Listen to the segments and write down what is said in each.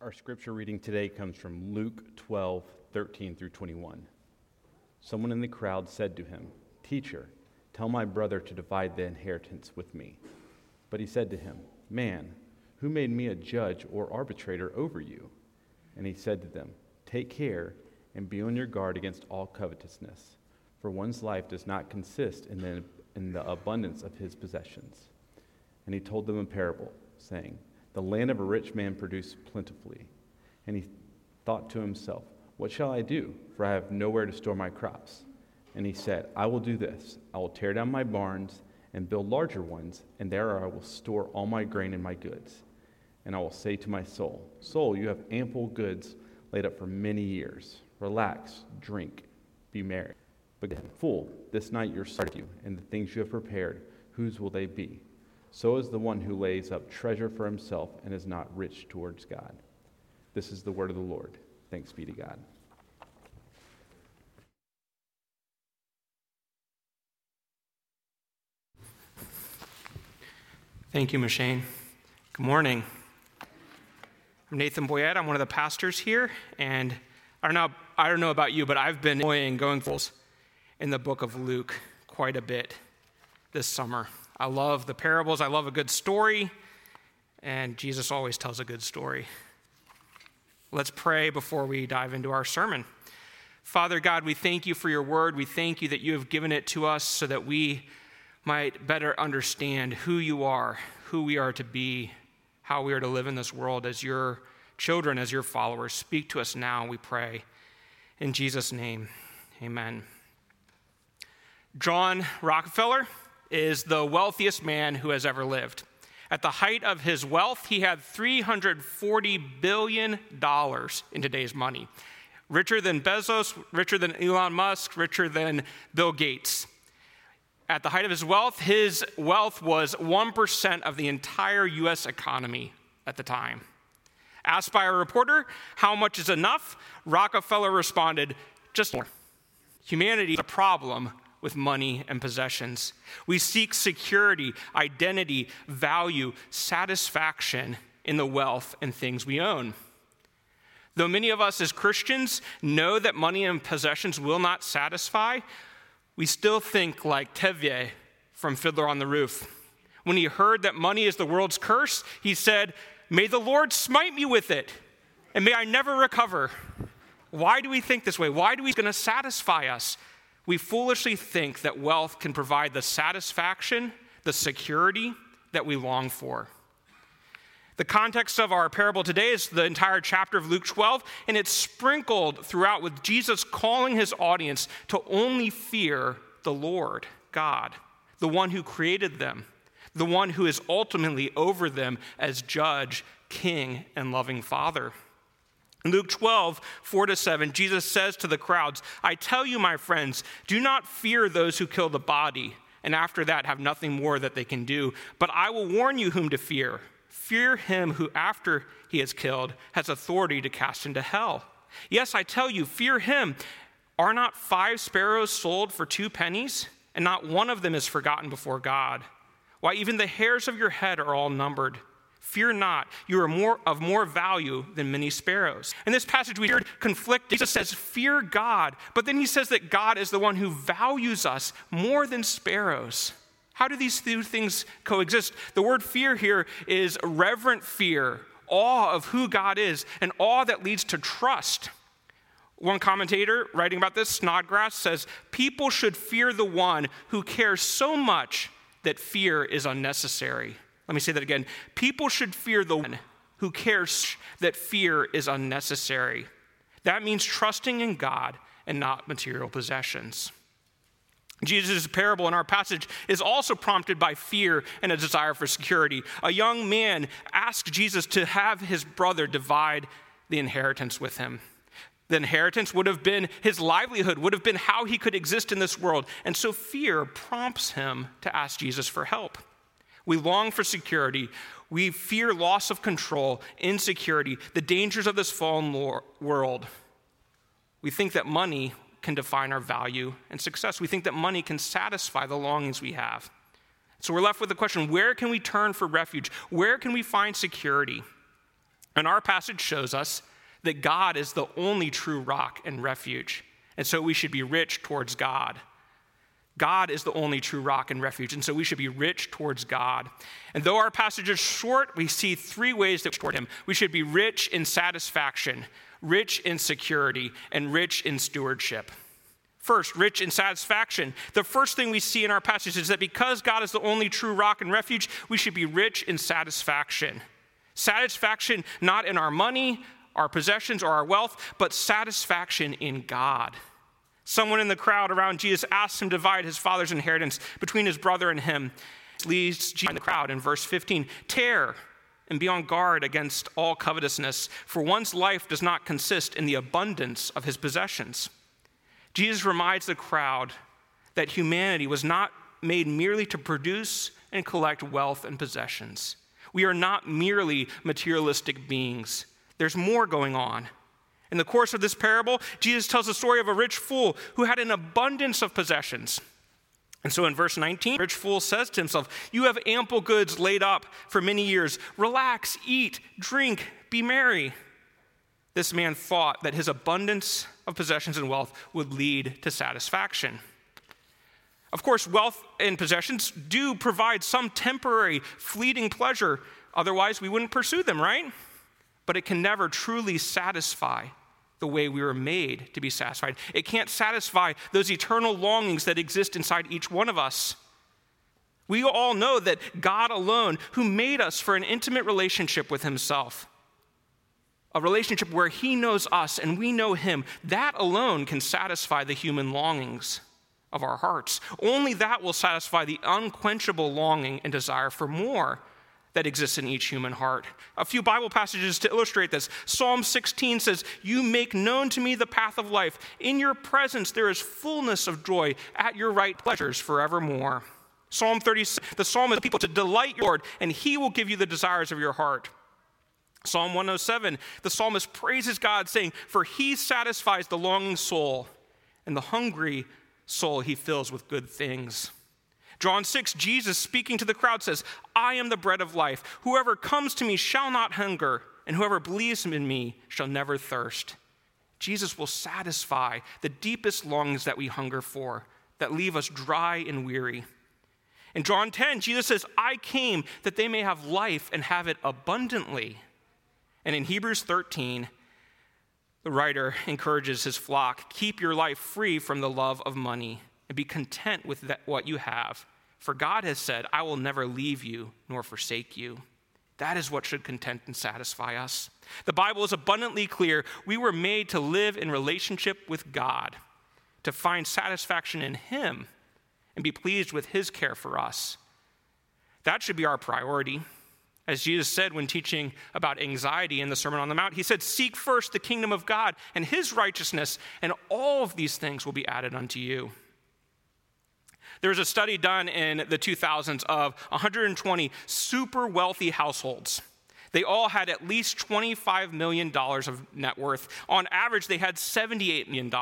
Our scripture reading today comes from Luke 12, 13 through 21. Someone in the crowd said to him, Teacher, tell my brother to divide the inheritance with me. But he said to him, Man, who made me a judge or arbitrator over you? And he said to them, Take care and be on your guard against all covetousness, for one's life does not consist in the, in the abundance of his possessions. And he told them a parable, saying, The land of a rich man produced plentifully. And he thought to himself, What shall I do? For I have nowhere to store my crops. And he said, I will do this I will tear down my barns and build larger ones, and there I will store all my grain and my goods. And I will say to my soul, Soul, you have ample goods laid up for many years. Relax, drink, be merry. But fool, this night you're starved you, and the things you have prepared, whose will they be? So is the one who lays up treasure for himself and is not rich towards God. This is the word of the Lord. Thanks be to God. Thank you, Machine. Good morning. I'm Nathan Boyette. I'm one of the pastors here, and I don't know, I don't know about you, but I've been going in the book of Luke quite a bit this summer. I love the parables, I love a good story, and Jesus always tells a good story. Let's pray before we dive into our sermon. Father God, we thank you for your word. We thank you that you have given it to us so that we might better understand who you are, who we are to be, how we are to live in this world as your children, as your followers. Speak to us now, we pray. In Jesus' name, amen. John Rockefeller is the wealthiest man who has ever lived. At the height of his wealth, he had $340 billion in today's money. Richer than Bezos, richer than Elon Musk, richer than Bill Gates. At the height of his wealth, his wealth was 1% of the entire US economy at the time. Asked by a reporter how much is enough, Rockefeller responded, just more. Humanity is a problem with money and possessions. We seek security, identity, value, satisfaction in the wealth and things we own. Though many of us as Christians know that money and possessions will not satisfy, we still think like Tevye from Fiddler on the Roof. When he heard that money is the world's curse, he said, May the Lord smite me with it, and may I never recover. Why do we think this way? Why do we going to satisfy us? We foolishly think that wealth can provide the satisfaction, the security that we long for. The context of our parable today is the entire chapter of Luke 12, and it's sprinkled throughout with Jesus calling his audience to only fear the Lord, God, the one who created them, the one who is ultimately over them as judge, king, and loving father. Luke 12, 4 to 7, Jesus says to the crowds, I tell you, my friends, do not fear those who kill the body, and after that have nothing more that they can do. But I will warn you whom to fear. Fear him who, after he is killed, has authority to cast into hell. Yes, I tell you, fear him. Are not five sparrows sold for two pennies? And not one of them is forgotten before God. Why, even the hairs of your head are all numbered. Fear not, you are more of more value than many sparrows. In this passage, we heard conflict. Jesus says, Fear God, but then he says that God is the one who values us more than sparrows. How do these two things coexist? The word fear here is reverent fear, awe of who God is, and awe that leads to trust. One commentator writing about this, Snodgrass, says, People should fear the one who cares so much that fear is unnecessary. Let me say that again. People should fear the one who cares that fear is unnecessary. That means trusting in God and not material possessions. Jesus' parable in our passage is also prompted by fear and a desire for security. A young man asked Jesus to have his brother divide the inheritance with him. The inheritance would have been his livelihood, would have been how he could exist in this world. And so fear prompts him to ask Jesus for help. We long for security. We fear loss of control, insecurity, the dangers of this fallen world. We think that money can define our value and success. We think that money can satisfy the longings we have. So we're left with the question where can we turn for refuge? Where can we find security? And our passage shows us that God is the only true rock and refuge. And so we should be rich towards God. God is the only true rock and refuge, and so we should be rich towards God. And though our passage is short, we see three ways that we toward Him. We should be rich in satisfaction, rich in security, and rich in stewardship. First, rich in satisfaction. The first thing we see in our passage is that because God is the only true rock and refuge, we should be rich in satisfaction. Satisfaction not in our money, our possessions, or our wealth, but satisfaction in God. Someone in the crowd around Jesus asked him to divide his father's inheritance between his brother and him. Leads Jesus in the crowd in verse 15 Tear and be on guard against all covetousness, for one's life does not consist in the abundance of his possessions. Jesus reminds the crowd that humanity was not made merely to produce and collect wealth and possessions. We are not merely materialistic beings, there's more going on. In the course of this parable, Jesus tells the story of a rich fool who had an abundance of possessions. And so in verse 19, the rich fool says to himself, You have ample goods laid up for many years. Relax, eat, drink, be merry. This man thought that his abundance of possessions and wealth would lead to satisfaction. Of course, wealth and possessions do provide some temporary, fleeting pleasure. Otherwise, we wouldn't pursue them, right? But it can never truly satisfy the way we were made to be satisfied. It can't satisfy those eternal longings that exist inside each one of us. We all know that God alone, who made us for an intimate relationship with Himself, a relationship where He knows us and we know Him, that alone can satisfy the human longings of our hearts. Only that will satisfy the unquenchable longing and desire for more that exists in each human heart. A few Bible passages to illustrate this. Psalm 16 says, You make known to me the path of life. In your presence there is fullness of joy. At your right pleasures forevermore. Psalm 36, the psalmist people to delight your Lord, and he will give you the desires of your heart. Psalm 107, the psalmist praises God, saying, For he satisfies the longing soul, and the hungry soul he fills with good things. John 6, Jesus speaking to the crowd says, I am the bread of life. Whoever comes to me shall not hunger, and whoever believes in me shall never thirst. Jesus will satisfy the deepest longings that we hunger for, that leave us dry and weary. In John 10, Jesus says, I came that they may have life and have it abundantly. And in Hebrews 13, the writer encourages his flock keep your life free from the love of money and be content with that, what you have. For God has said, I will never leave you nor forsake you. That is what should content and satisfy us. The Bible is abundantly clear. We were made to live in relationship with God, to find satisfaction in Him, and be pleased with His care for us. That should be our priority. As Jesus said when teaching about anxiety in the Sermon on the Mount, He said, Seek first the kingdom of God and His righteousness, and all of these things will be added unto you. There was a study done in the 2000s of 120 super wealthy households. They all had at least $25 million of net worth. On average, they had $78 million.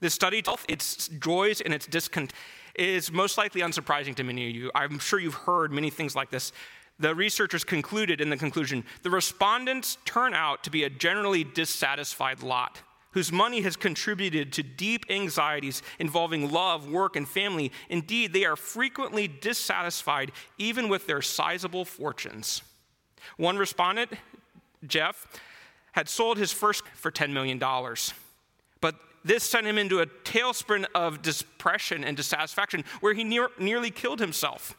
This study, its joys and its discontent, is most likely unsurprising to many of you. I'm sure you've heard many things like this. The researchers concluded in the conclusion the respondents turn out to be a generally dissatisfied lot whose money has contributed to deep anxieties involving love, work, and family. Indeed, they are frequently dissatisfied even with their sizable fortunes. One respondent, Jeff, had sold his first for $10 million. But this sent him into a tailspin of depression and dissatisfaction where he near, nearly killed himself.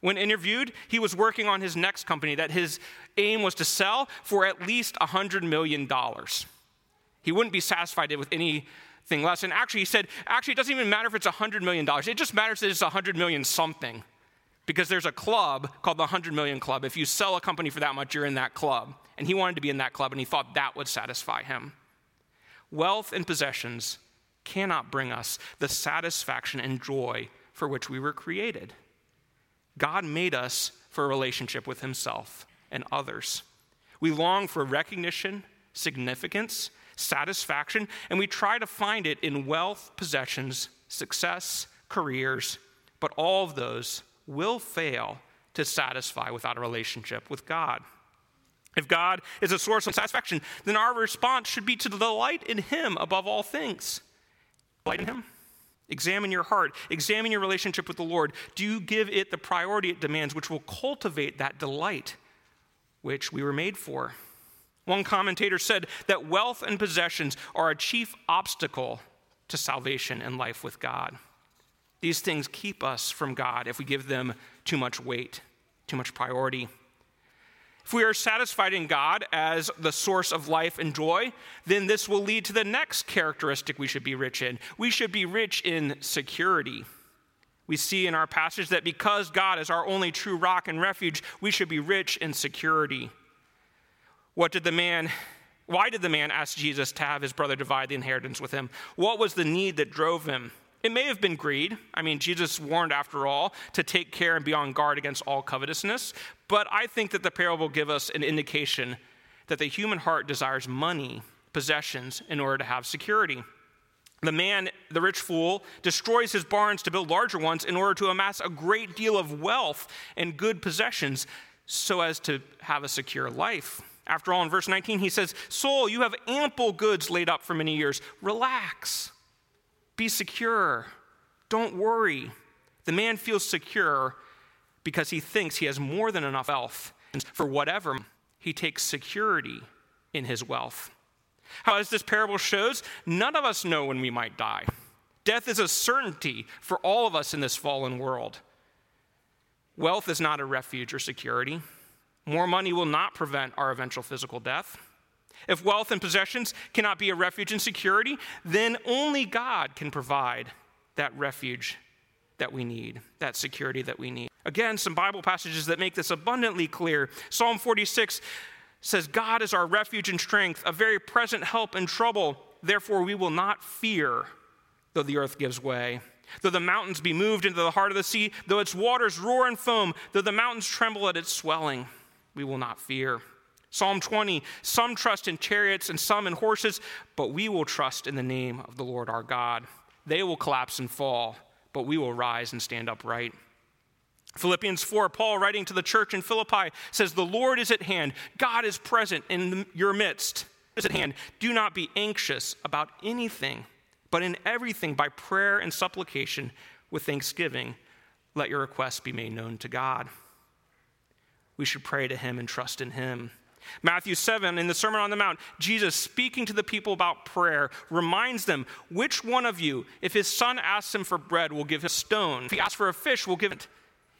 When interviewed, he was working on his next company that his aim was to sell for at least $100 million. He wouldn't be satisfied with anything less. And actually, he said, actually, it doesn't even matter if it's $100 million. It just matters that it's 100 million something. Because there's a club called the 100 Million Club. If you sell a company for that much, you're in that club. And he wanted to be in that club, and he thought that would satisfy him. Wealth and possessions cannot bring us the satisfaction and joy for which we were created. God made us for a relationship with Himself and others. We long for recognition, significance, satisfaction, and we try to find it in wealth, possessions, success, careers, but all of those will fail to satisfy without a relationship with God. If God is a source of satisfaction, then our response should be to delight in Him above all things. Delight in Him. Examine your heart. Examine your relationship with the Lord. Do you give it the priority it demands, which will cultivate that delight which we were made for? One commentator said that wealth and possessions are a chief obstacle to salvation and life with God. These things keep us from God if we give them too much weight, too much priority. If we are satisfied in God as the source of life and joy, then this will lead to the next characteristic we should be rich in. We should be rich in security. We see in our passage that because God is our only true rock and refuge, we should be rich in security. What did the man why did the man ask Jesus to have his brother divide the inheritance with him? What was the need that drove him? It may have been greed. I mean, Jesus warned, after all, to take care and be on guard against all covetousness. But I think that the parable give us an indication that the human heart desires money, possessions, in order to have security. The man, the rich fool, destroys his barns to build larger ones in order to amass a great deal of wealth and good possessions so as to have a secure life. After all, in verse 19, he says, Soul, you have ample goods laid up for many years. Relax. Be secure. Don't worry. The man feels secure because he thinks he has more than enough wealth. And for whatever, he takes security in his wealth. How, as this parable shows, none of us know when we might die. Death is a certainty for all of us in this fallen world. Wealth is not a refuge or security. More money will not prevent our eventual physical death. If wealth and possessions cannot be a refuge and security, then only God can provide that refuge that we need, that security that we need. Again, some Bible passages that make this abundantly clear. Psalm 46 says, God is our refuge and strength, a very present help in trouble. Therefore, we will not fear, though the earth gives way. Though the mountains be moved into the heart of the sea, though its waters roar and foam, though the mountains tremble at its swelling, we will not fear. Psalm 20 Some trust in chariots and some in horses, but we will trust in the name of the Lord our God. They will collapse and fall, but we will rise and stand upright. Philippians 4, Paul writing to the church in Philippi says, The Lord is at hand. God is present in your midst. Is at hand. Do not be anxious about anything, but in everything by prayer and supplication with thanksgiving, let your requests be made known to God. We should pray to him and trust in him. Matthew 7, in the Sermon on the Mount, Jesus, speaking to the people about prayer, reminds them which one of you, if his son asks him for bread, will give him a stone? If he asks for a fish, will give it.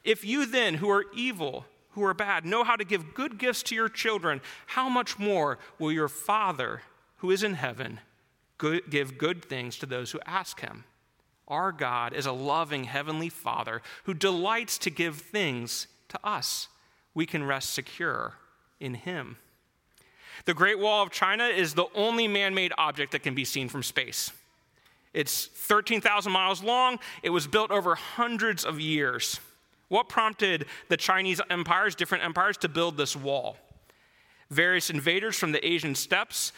If you then, who are evil, who are bad, know how to give good gifts to your children, how much more will your Father, who is in heaven, good, give good things to those who ask him? Our God is a loving heavenly Father who delights to give things to us. We can rest secure in him. The Great Wall of China is the only man made object that can be seen from space. It's 13,000 miles long. It was built over hundreds of years. What prompted the Chinese empires, different empires, to build this wall? Various invaders from the Asian steppes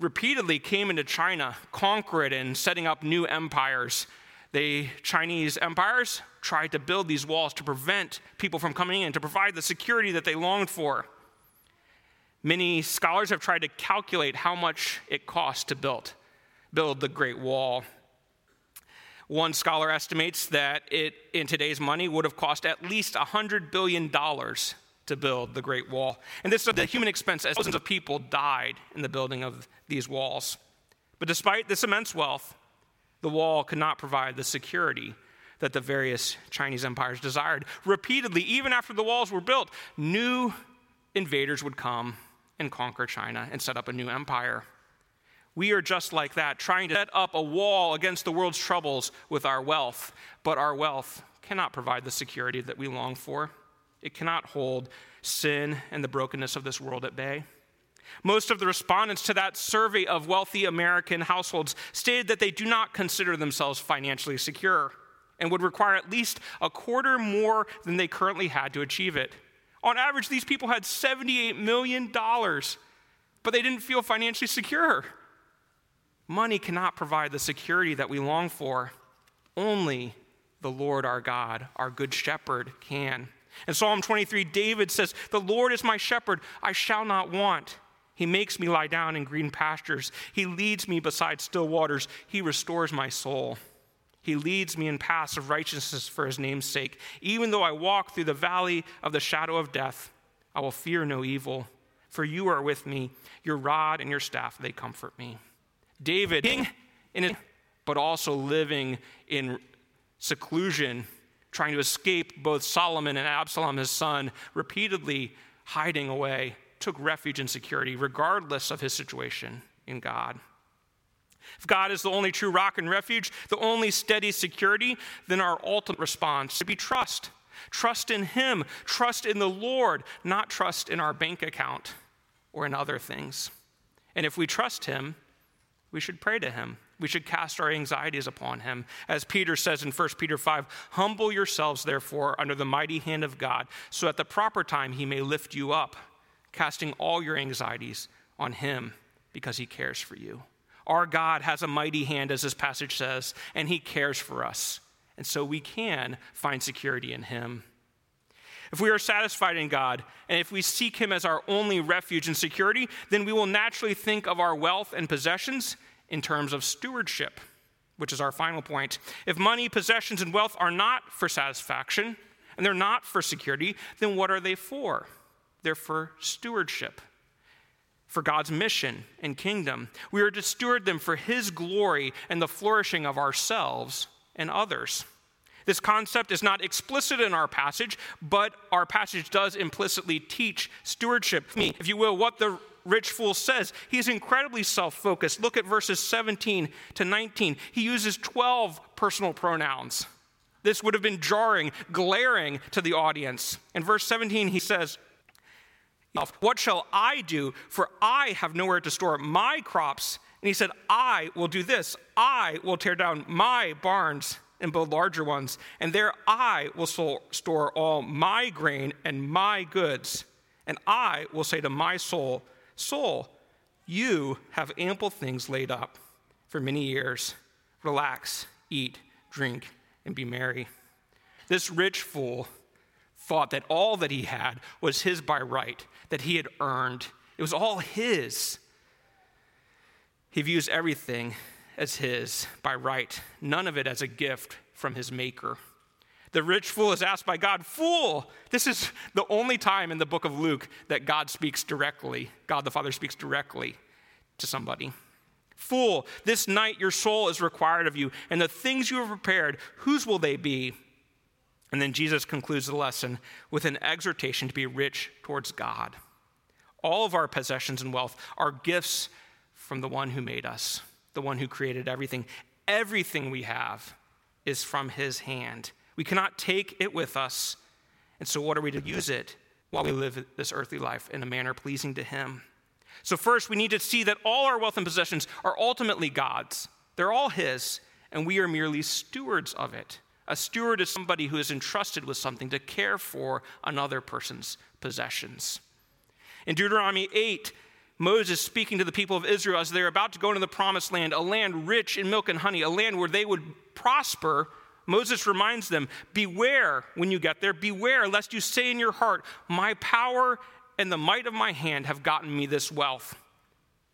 repeatedly came into China, conquered it, and setting up new empires. The Chinese empires tried to build these walls to prevent people from coming in, to provide the security that they longed for. Many scholars have tried to calculate how much it cost to build, build the Great Wall. One scholar estimates that it, in today's money, would have cost at least $100 billion to build the Great Wall. And this is the human expense as thousands of people died in the building of these walls. But despite this immense wealth, the wall could not provide the security that the various Chinese empires desired. Repeatedly, even after the walls were built, new invaders would come and conquer China and set up a new empire. We are just like that, trying to set up a wall against the world's troubles with our wealth, but our wealth cannot provide the security that we long for. It cannot hold sin and the brokenness of this world at bay. Most of the respondents to that survey of wealthy American households stated that they do not consider themselves financially secure and would require at least a quarter more than they currently had to achieve it. On average, these people had $78 million, but they didn't feel financially secure. Money cannot provide the security that we long for. Only the Lord our God, our good shepherd, can. In Psalm 23, David says, The Lord is my shepherd, I shall not want. He makes me lie down in green pastures. He leads me beside still waters. He restores my soul. He leads me in paths of righteousness for his name's sake. Even though I walk through the valley of the shadow of death, I will fear no evil, for you are with me. Your rod and your staff, they comfort me. David, king in but also living in seclusion, trying to escape both Solomon and Absalom, his son, repeatedly hiding away, took refuge in security, regardless of his situation in God. If God is the only true rock and refuge, the only steady security, then our ultimate response should be trust. Trust in Him, trust in the Lord, not trust in our bank account or in other things. And if we trust Him, we should pray to Him. We should cast our anxieties upon Him. As Peter says in 1 Peter 5 Humble yourselves, therefore, under the mighty hand of God, so at the proper time He may lift you up, casting all your anxieties on Him because He cares for you. Our God has a mighty hand, as this passage says, and He cares for us. And so we can find security in Him. If we are satisfied in God, and if we seek Him as our only refuge and security, then we will naturally think of our wealth and possessions in terms of stewardship, which is our final point. If money, possessions, and wealth are not for satisfaction, and they're not for security, then what are they for? They're for stewardship for God's mission and kingdom. We are to steward them for His glory and the flourishing of ourselves and others. This concept is not explicit in our passage, but our passage does implicitly teach stewardship. If you will, what the rich fool says. He's incredibly self focused. Look at verses 17 to 19. He uses 12 personal pronouns. This would have been jarring, glaring to the audience. In verse 17, he says, what shall I do? For I have nowhere to store my crops. And he said, I will do this. I will tear down my barns and build larger ones, and there I will store all my grain and my goods. And I will say to my soul, Soul, you have ample things laid up for many years. Relax, eat, drink, and be merry. This rich fool thought that all that he had was his by right, that he had earned. It was all his. He views everything as his by right, none of it as a gift from his maker. The rich fool is asked by God, Fool! This is the only time in the book of Luke that God speaks directly, God the Father speaks directly to somebody. Fool, this night your soul is required of you, and the things you have prepared, whose will they be? And then Jesus concludes the lesson with an exhortation to be rich towards God. All of our possessions and wealth are gifts from the one who made us, the one who created everything. Everything we have is from his hand. We cannot take it with us. And so, what are we to use it while we live this earthly life in a manner pleasing to him? So, first, we need to see that all our wealth and possessions are ultimately God's. They're all his, and we are merely stewards of it. A steward is somebody who is entrusted with something to care for another person's possessions. In Deuteronomy 8, Moses speaking to the people of Israel as they're about to go into the promised land, a land rich in milk and honey, a land where they would prosper. Moses reminds them, Beware when you get there, beware lest you say in your heart, My power and the might of my hand have gotten me this wealth.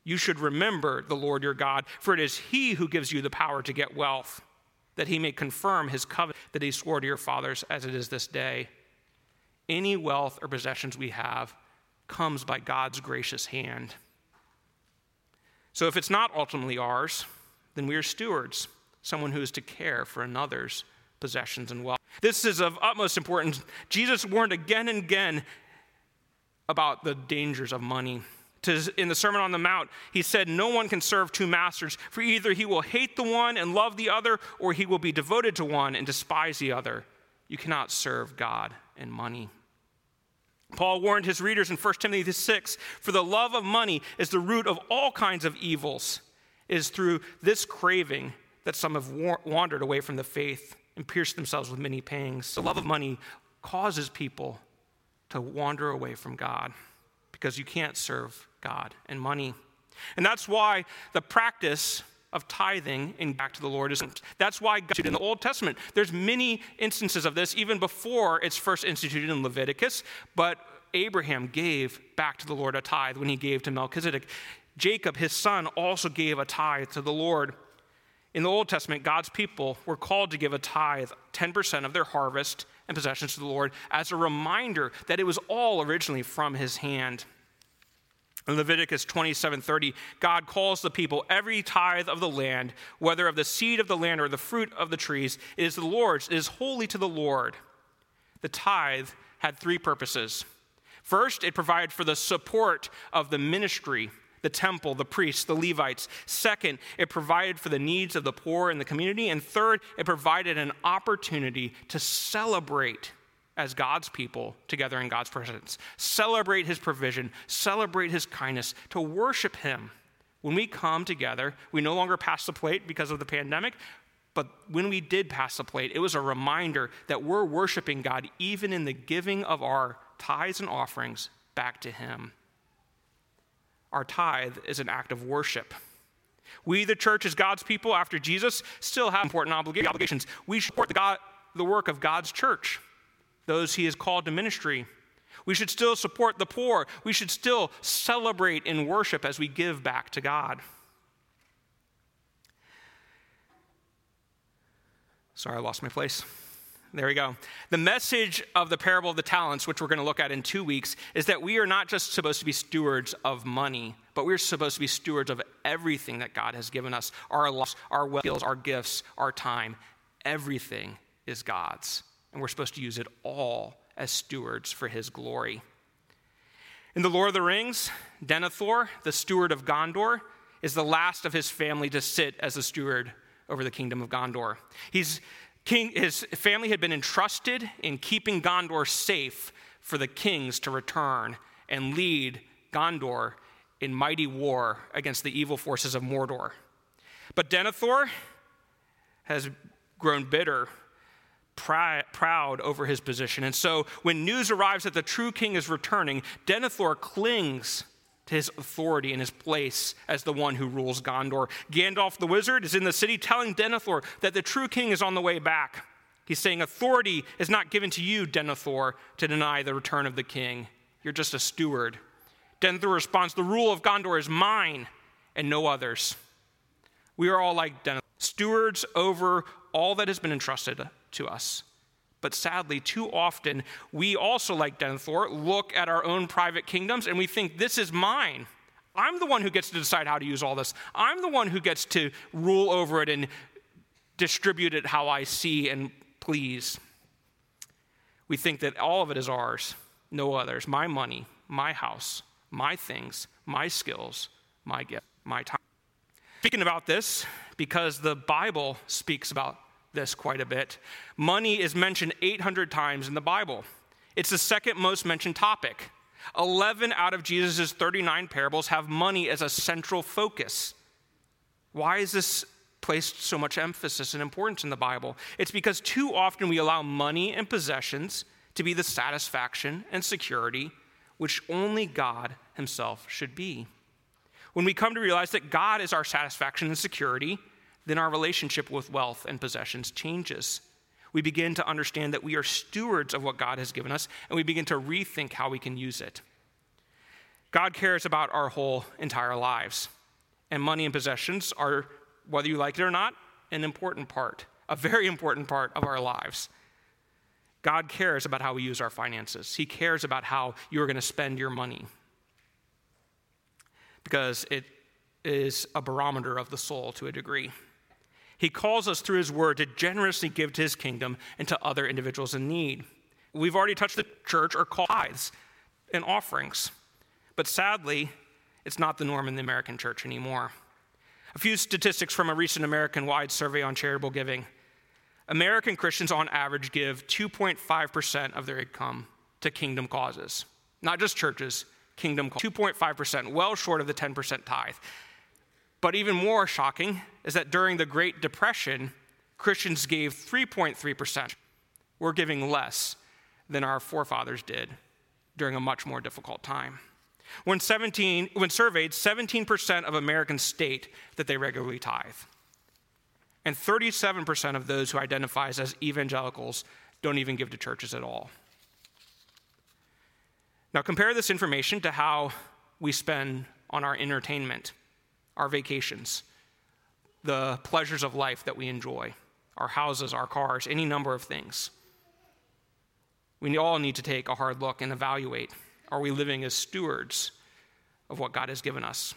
You should remember the Lord your God, for it is He who gives you the power to get wealth that he may confirm his covenant that he swore to your fathers as it is this day. Any wealth or possessions we have comes by God's gracious hand. So if it's not ultimately ours, then we are stewards, someone who is to care for another's possessions and wealth. This is of utmost importance. Jesus warned again and again about the dangers of money to, in the Sermon on the Mount, he said, No one can serve two masters, for either he will hate the one and love the other, or he will be devoted to one and despise the other. You cannot serve God and money. Paul warned his readers in 1 Timothy 6 For the love of money is the root of all kinds of evils. It is through this craving that some have wandered away from the faith and pierced themselves with many pangs. The love of money causes people to wander away from God because you can't serve God and money. And that's why the practice of tithing and back to the Lord isn't. that's why God, in the Old Testament there's many instances of this even before it's first instituted in Leviticus but Abraham gave back to the Lord a tithe when he gave to Melchizedek Jacob his son also gave a tithe to the Lord in the Old Testament God's people were called to give a tithe 10% of their harvest and possessions to the Lord as a reminder that it was all originally from his hand in Leviticus 27:30, God calls the people every tithe of the land, whether of the seed of the land or the fruit of the trees, is the Lord's, it is holy to the Lord. The tithe had three purposes. First, it provided for the support of the ministry, the temple, the priests, the Levites. Second, it provided for the needs of the poor in the community. And third, it provided an opportunity to celebrate as God's people together in God's presence. Celebrate his provision, celebrate his kindness, to worship him. When we come together, we no longer pass the plate because of the pandemic, but when we did pass the plate, it was a reminder that we're worshiping God even in the giving of our tithes and offerings back to him. Our tithe is an act of worship. We, the church, as God's people after Jesus, still have important obligations. We support the, God, the work of God's church those he has called to ministry. We should still support the poor. We should still celebrate and worship as we give back to God. Sorry, I lost my place. There we go. The message of the parable of the talents, which we're going to look at in two weeks, is that we are not just supposed to be stewards of money, but we're supposed to be stewards of everything that God has given us our loss, our skills, our gifts, our time. Everything is God's and we're supposed to use it all as stewards for his glory. In The Lord of the Rings, Denethor, the steward of Gondor, is the last of his family to sit as a steward over the kingdom of Gondor. He's king, his family had been entrusted in keeping Gondor safe for the kings to return and lead Gondor in mighty war against the evil forces of Mordor. But Denethor has grown bitter proud over his position. And so when news arrives that the true king is returning, Denethor clings to his authority and his place as the one who rules Gondor. Gandalf the wizard is in the city telling Denethor that the true king is on the way back. He's saying, Authority is not given to you, Denethor, to deny the return of the king. You're just a steward. Denethor responds, The rule of Gondor is mine and no others. We are all like Denethor, stewards over all that has been entrusted to us. But sadly, too often, we also, like Denethor, look at our own private kingdoms and we think, this is mine. I'm the one who gets to decide how to use all this. I'm the one who gets to rule over it and distribute it how I see and please. We think that all of it is ours, no others. My money, my house, my things, my skills, my gift, my time. Speaking about this, because the Bible speaks about this quite a bit. Money is mentioned 800 times in the Bible. It's the second most mentioned topic. 11 out of Jesus' 39 parables have money as a central focus. Why is this placed so much emphasis and importance in the Bible? It's because too often we allow money and possessions to be the satisfaction and security which only God Himself should be. When we come to realize that God is our satisfaction and security, then our relationship with wealth and possessions changes. We begin to understand that we are stewards of what God has given us, and we begin to rethink how we can use it. God cares about our whole entire lives, and money and possessions are, whether you like it or not, an important part, a very important part of our lives. God cares about how we use our finances. He cares about how you're going to spend your money because it is a barometer of the soul to a degree. He calls us through His Word to generously give to His kingdom and to other individuals in need. We've already touched the church or tithes and offerings, but sadly, it's not the norm in the American church anymore. A few statistics from a recent American wide survey on charitable giving. American Christians, on average, give 2.5% of their income to kingdom causes. Not just churches, kingdom causes. 2.5%, well short of the 10% tithe. But even more shocking is that during the Great Depression, Christians gave 3.3%. We're giving less than our forefathers did during a much more difficult time. When, 17, when surveyed, 17% of Americans state that they regularly tithe. And 37% of those who identify as evangelicals don't even give to churches at all. Now, compare this information to how we spend on our entertainment, our vacations, the pleasures of life that we enjoy, our houses, our cars, any number of things. We all need to take a hard look and evaluate are we living as stewards of what God has given us?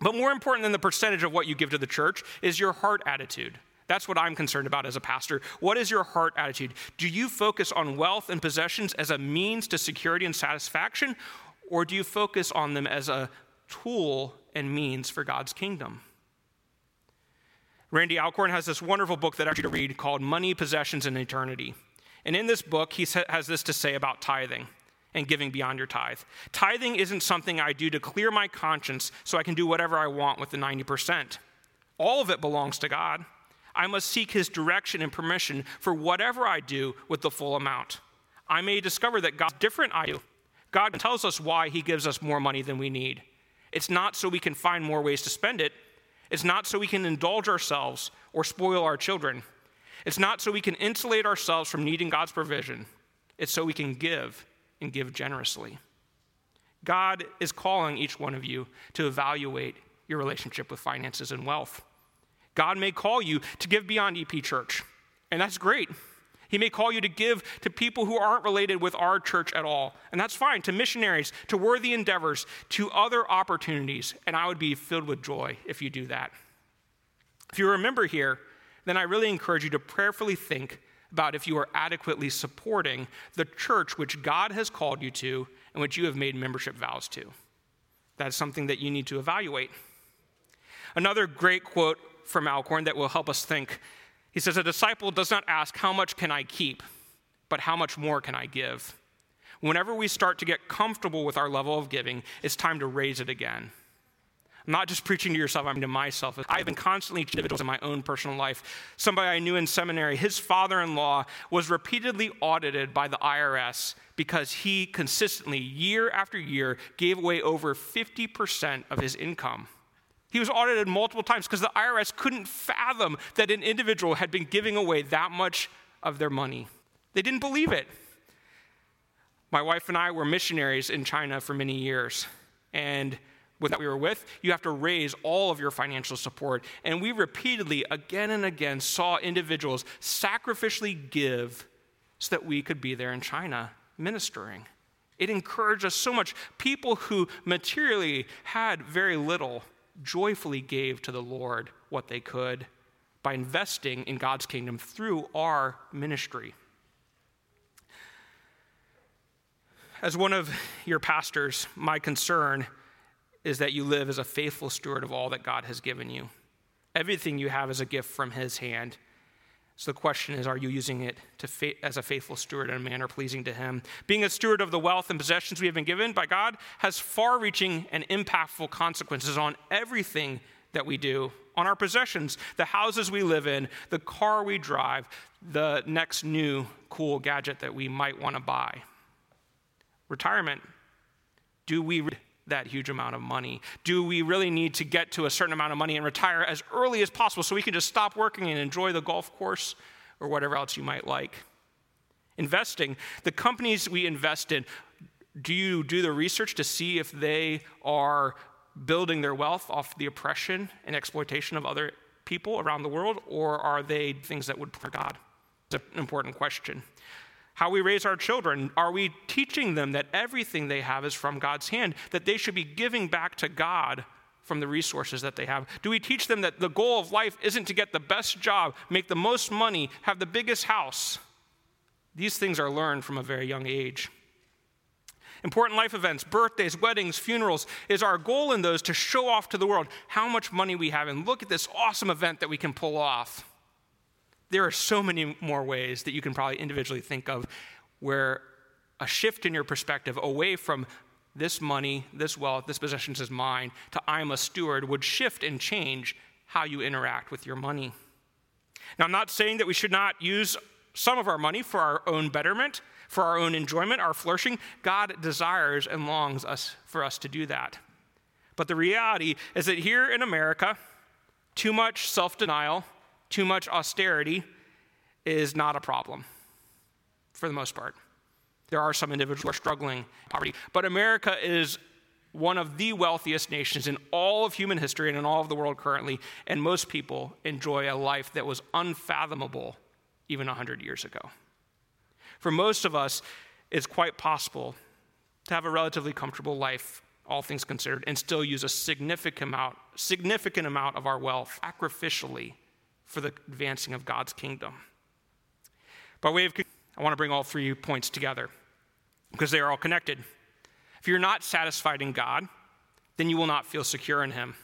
But more important than the percentage of what you give to the church is your heart attitude. That's what I'm concerned about as a pastor. What is your heart attitude? Do you focus on wealth and possessions as a means to security and satisfaction, or do you focus on them as a tool and means for God's kingdom? Randy Alcorn has this wonderful book that I want you to read called Money, Possessions, and Eternity. And in this book, he has this to say about tithing and giving beyond your tithe. Tithing isn't something I do to clear my conscience so I can do whatever I want with the 90%. All of it belongs to God. I must seek his direction and permission for whatever I do with the full amount. I may discover that God's different I do. God tells us why he gives us more money than we need. It's not so we can find more ways to spend it. It's not so we can indulge ourselves or spoil our children. It's not so we can insulate ourselves from needing God's provision. It's so we can give and give generously. God is calling each one of you to evaluate your relationship with finances and wealth. God may call you to give beyond EP Church, and that's great. He may call you to give to people who aren't related with our church at all, and that's fine, to missionaries, to worthy endeavors, to other opportunities, and I would be filled with joy if you do that. If you remember here, then I really encourage you to prayerfully think about if you are adequately supporting the church which God has called you to and which you have made membership vows to. That's something that you need to evaluate. Another great quote from Alcorn that will help us think he says, A disciple does not ask, How much can I keep? but how much more can I give? Whenever we start to get comfortable with our level of giving, it's time to raise it again. I'm not just preaching to yourself, I'm to myself. I've been constantly individuals in my own personal life. Somebody I knew in seminary, his father in law was repeatedly audited by the IRS because he consistently, year after year, gave away over 50% of his income. He was audited multiple times because the IRS couldn't fathom that an individual had been giving away that much of their money. They didn't believe it. My wife and I were missionaries in China for many years. And with that we were with, you have to raise all of your financial support. And we repeatedly, again and again, saw individuals sacrificially give so that we could be there in China ministering. It encouraged us so much. People who materially had very little joyfully gave to the Lord what they could by investing in God's kingdom through our ministry. As one of your pastors, my concern is that you live as a faithful steward of all that God has given you. Everything you have is a gift from His hand. So the question is, are you using it fa- as a faithful steward in a manner pleasing to Him? Being a steward of the wealth and possessions we have been given by God has far reaching and impactful consequences on everything that we do, on our possessions, the houses we live in, the car we drive, the next new cool gadget that we might want to buy. Retirement. Do we that huge amount of money? Do we really need to get to a certain amount of money and retire as early as possible so we can just stop working and enjoy the golf course or whatever else you might like? Investing, the companies we invest in, do you do the research to see if they are building their wealth off the oppression and exploitation of other people around the world, or are they things that would please God? It's an important question. How we raise our children. Are we teaching them that everything they have is from God's hand, that they should be giving back to God from the resources that they have? Do we teach them that the goal of life isn't to get the best job, make the most money, have the biggest house? These things are learned from a very young age. Important life events, birthdays, weddings, funerals, is our goal in those to show off to the world how much money we have and look at this awesome event that we can pull off there are so many more ways that you can probably individually think of where a shift in your perspective away from this money, this wealth, this possessions is mine, to I'm a steward would shift and change how you interact with your money. Now, I'm not saying that we should not use some of our money for our own betterment, for our own enjoyment, our flourishing. God desires and longs us for us to do that. But the reality is that here in America, too much self denial, too much austerity is not a problem for the most part. There are some individuals who are struggling poverty, but America is one of the wealthiest nations in all of human history and in all of the world currently, and most people enjoy a life that was unfathomable even 100 years ago. For most of us, it's quite possible to have a relatively comfortable life, all things considered, and still use a significant amount, significant amount of our wealth sacrificially for the advancing of God's kingdom. By way of, I want to bring all three points together because they are all connected. If you're not satisfied in God, then you will not feel secure in Him.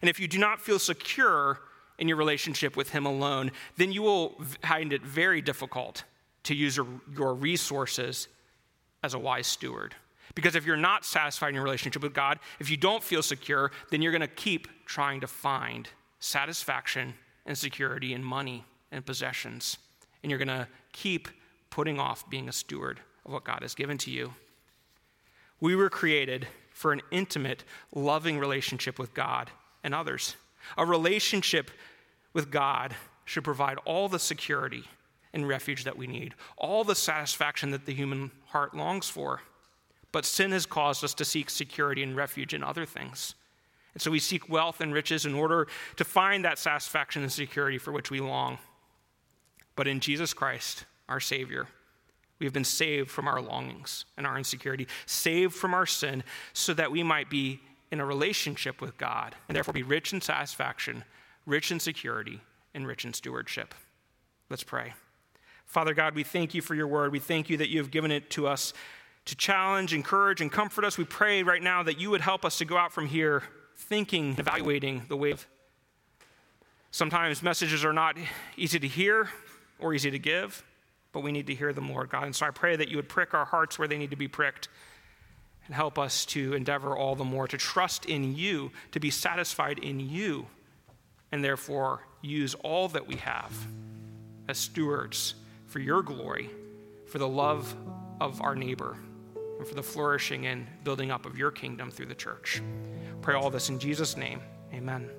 And if you do not feel secure in your relationship with Him alone, then you will find it very difficult to use your resources as a wise steward. Because if you're not satisfied in your relationship with God, if you don't feel secure, then you're going to keep trying to find satisfaction and security in money and possessions. And you're going to keep putting off being a steward of what God has given to you. We were created for an intimate, loving relationship with God and others. A relationship with God should provide all the security and refuge that we need, all the satisfaction that the human heart longs for. But sin has caused us to seek security and refuge in other things. And so we seek wealth and riches in order to find that satisfaction and security for which we long. But in Jesus Christ, our Savior, we have been saved from our longings and our insecurity, saved from our sin, so that we might be in a relationship with God and therefore be rich in satisfaction, rich in security, and rich in stewardship. Let's pray. Father God, we thank you for your word. We thank you that you have given it to us to challenge, encourage, and comfort us. We pray right now that you would help us to go out from here thinking, evaluating the way of. Sometimes messages are not easy to hear or easy to give but we need to hear them, Lord God. And so I pray that you would prick our hearts where they need to be pricked and help us to endeavor all the more to trust in you, to be satisfied in you, and therefore use all that we have as stewards for your glory, for the love of our neighbor, and for the flourishing and building up of your kingdom through the church. Pray all this in Jesus' name. Amen.